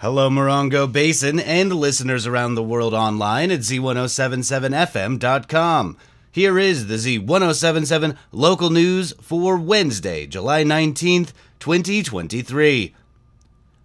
Hello, Morongo Basin and listeners around the world online at Z1077FM.com. Here is the Z1077 local news for Wednesday, July 19th, 2023.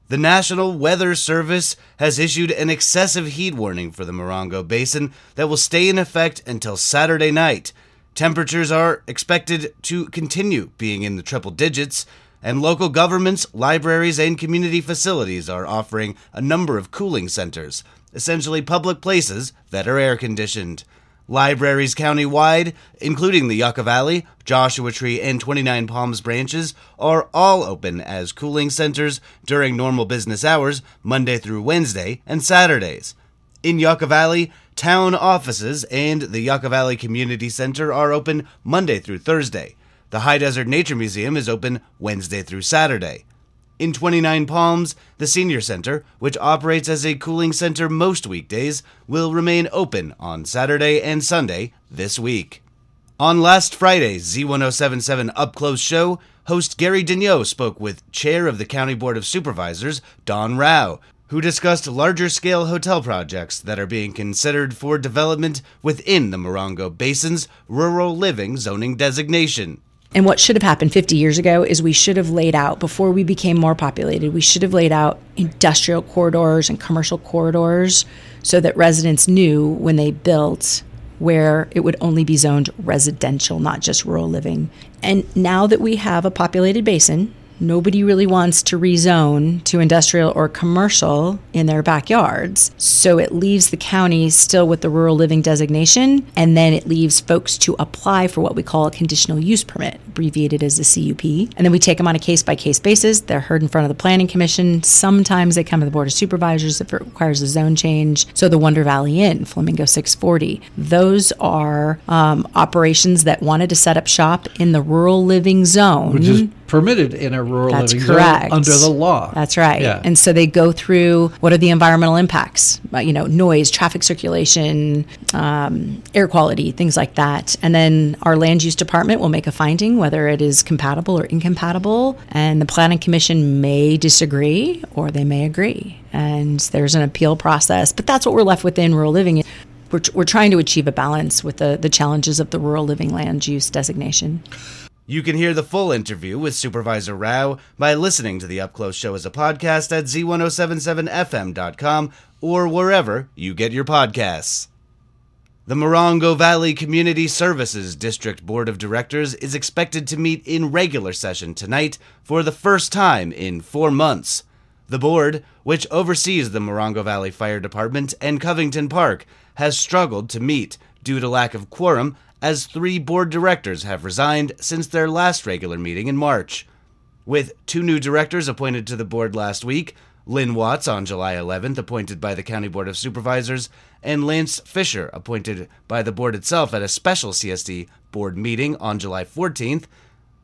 The National Weather Service has issued an excessive heat warning for the Morongo Basin that will stay in effect until Saturday night. Temperatures are expected to continue being in the triple digits, and local governments, libraries, and community facilities are offering a number of cooling centers, essentially public places that are air conditioned. Libraries countywide, including the Yucca Valley, Joshua Tree, and 29 Palms branches, are all open as cooling centers during normal business hours, Monday through Wednesday, and Saturdays. In Yucca Valley, town offices and the Yucca Valley Community Center are open Monday through Thursday. The High Desert Nature Museum is open Wednesday through Saturday. In 29 Palms, the Senior Center, which operates as a cooling center most weekdays, will remain open on Saturday and Sunday this week. On last Friday's Z1077 Up Close show, host Gary Daigneault spoke with Chair of the County Board of Supervisors, Dawn Rowe, who discussed larger scale hotel projects that are being considered for development within the Morongo Basin's rural living zoning designation. And what should have happened 50 years ago is we should have laid out, before we became more populated, we should have laid out industrial corridors and commercial corridors so that residents knew when they built where it would only be zoned residential, not just rural living. And now that we have a populated basin, nobody really wants to rezone to industrial or commercial in their backyards. So it leaves the county still with the rural living designation, and then it leaves folks to apply for what we call a conditional use permit, abbreviated as a CUP. And then we take them on a case by case basis. They're heard in front of the Planning Commission. Sometimes they come to the Board of Supervisors if it requires a zone change. So the Wonder Valley Inn, Flamingo 640, those are um, operations that wanted to set up shop in the rural living zone. Which is permitted in a rural That's living correct. zone under the law. That's right. Yeah. And so they go through what are the environmental impacts, uh, you know, noise, traffic circulation, um, air quality, things like that. And then our land use department will make a finding whether it is compatible or incompatible. And the planning commission may disagree or they may agree. And there's an appeal process. But that's what we're left with in rural living. We're, we're trying to achieve a balance with the, the challenges of the rural living land use designation. You can hear the full interview with Supervisor Rowe by listening to the Up Close show as a podcast at z1077fm.com or wherever you get your podcasts. The Morongo Valley Community Services District Board of Directors is expected to meet in regular session tonight for the first time in four months. The board, which oversees the Morongo Valley Fire Department and Covington Park, has struggled to meet due to lack of quorum as three board directors have resigned since their last regular meeting in March. With two new directors appointed to the board last week, Lynn Watts on July 11th, appointed by the County Board of Supervisors, and Lance Fisher, appointed by the board itself at a special CSD board meeting on July 14th,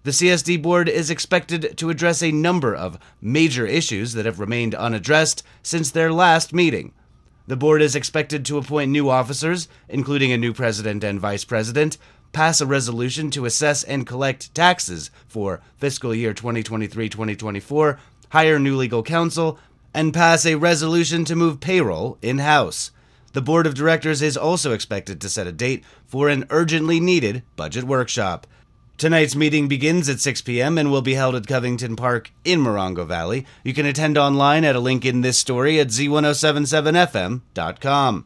the CSD board is expected to address a number of major issues that have remained unaddressed since their last meeting. The board is expected to appoint new officers, including a new president and vice president, pass a resolution to assess and collect taxes for fiscal year 2023 2024, hire new legal counsel, and pass a resolution to move payroll in house. The board of directors is also expected to set a date for an urgently needed budget workshop. Tonight's meeting begins at 6 p.m. and will be held at Covington Park in Morongo Valley. You can attend online at a link in this story at z1077fm.com.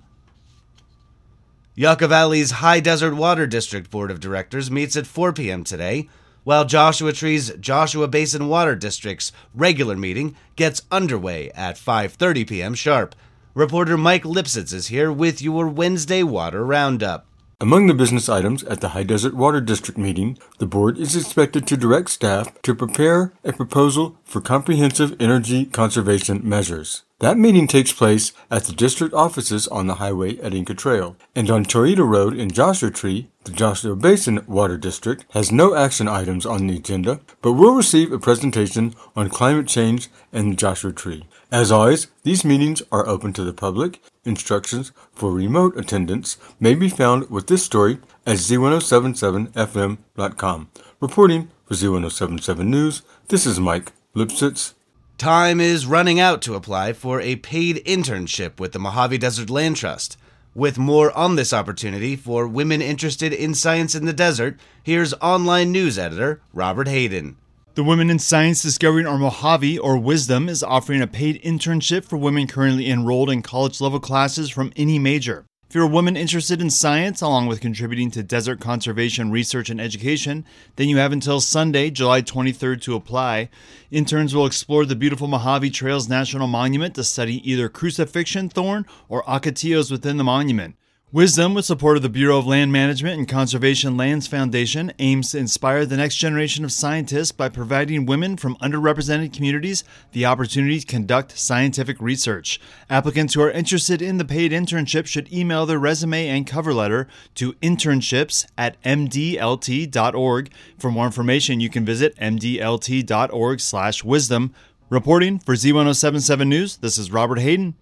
Yucca Valley's High Desert Water District Board of Directors meets at 4 p.m. today, while Joshua Tree's Joshua Basin Water District's regular meeting gets underway at 5:30 p.m. sharp. Reporter Mike Lipsitz is here with your Wednesday Water Roundup. Among the business items at the High Desert Water District meeting, the board is expected to direct staff to prepare a proposal for comprehensive energy conservation measures. That meeting takes place at the district offices on the highway at Inca Trail. And on Chollita Road in Joshua Tree, the Joshua Basin Water District has no action items on the agenda, but will receive a presentation on climate change and the Joshua Tree. As always, these meetings are open to the public. Instructions for remote attendance may be found with this story at z1077fm.com. Reporting for Z1077 News, this is Mike Lipsitz. Time is running out to apply for a paid internship with the Mojave Desert Land Trust. With more on this opportunity for women interested in science in the desert, here's online news editor Robert Hayden. The Women in Science Discovering Our Mojave, or WISDOM, is offering a paid internship for women currently enrolled in college level classes from any major. If you're a woman interested in science, along with contributing to desert conservation research and education, then you have until Sunday, July 23rd to apply. Interns will explore the beautiful Mojave Trails National Monument to study either crucifixion thorn or ocotillos within the monument. WISDOM, with support of the Bureau of Land Management and Conservation Lands Foundation, aims to inspire the next generation of scientists by providing women from underrepresented communities the opportunity to conduct scientific research. Applicants who are interested in the paid internship should email their resume and cover letter to internships at mdlt.org. For more information, you can visit mdlt.org slash wisdom. Reporting for Z1077 News, this is Robert Hayden.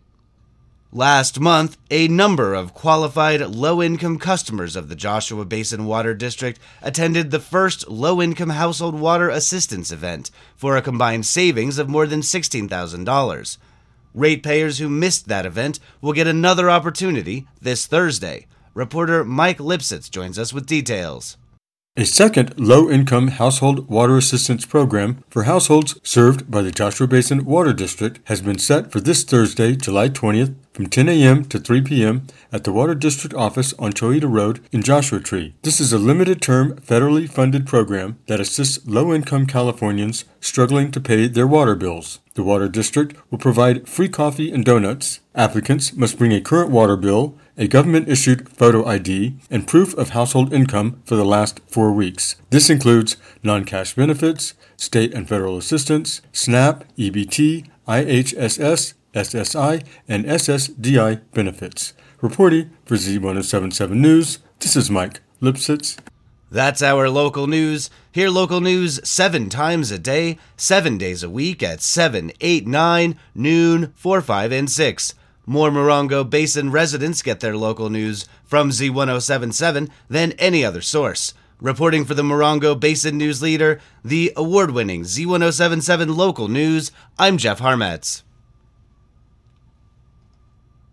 Last month, a number of qualified low income customers of the Joshua Basin Water District attended the first low income household water assistance event for a combined savings of more than $16,000. Ratepayers who missed that event will get another opportunity this Thursday. Reporter Mike Lipsitz joins us with details. A second low income household water assistance program for households served by the Joshua Basin Water District has been set for this Thursday, July 20th from 10 a.m. to 3 p.m. at the Water District office on Chollita Road in Joshua Tree. This is a limited term federally funded program that assists low income Californians struggling to pay their water bills. The Water District will provide free coffee and donuts. Applicants must bring a current water bill, a government issued photo ID, and proof of household income for the last four weeks. This includes non cash benefits, state and federal assistance, SNAP, EBT, IHSS, SSI, and SSDI benefits. Reporting for Z1077 News, this is Mike Lipsitz. That's our local news. Hear local news seven times a day, seven days a week at 7, 8, 9, noon, 4, 5, and 6. More Morongo Basin residents get their local news from Z1077 than any other source. Reporting for the Morongo Basin News Leader, the award winning Z1077 local news, I'm Jeff Harmetz.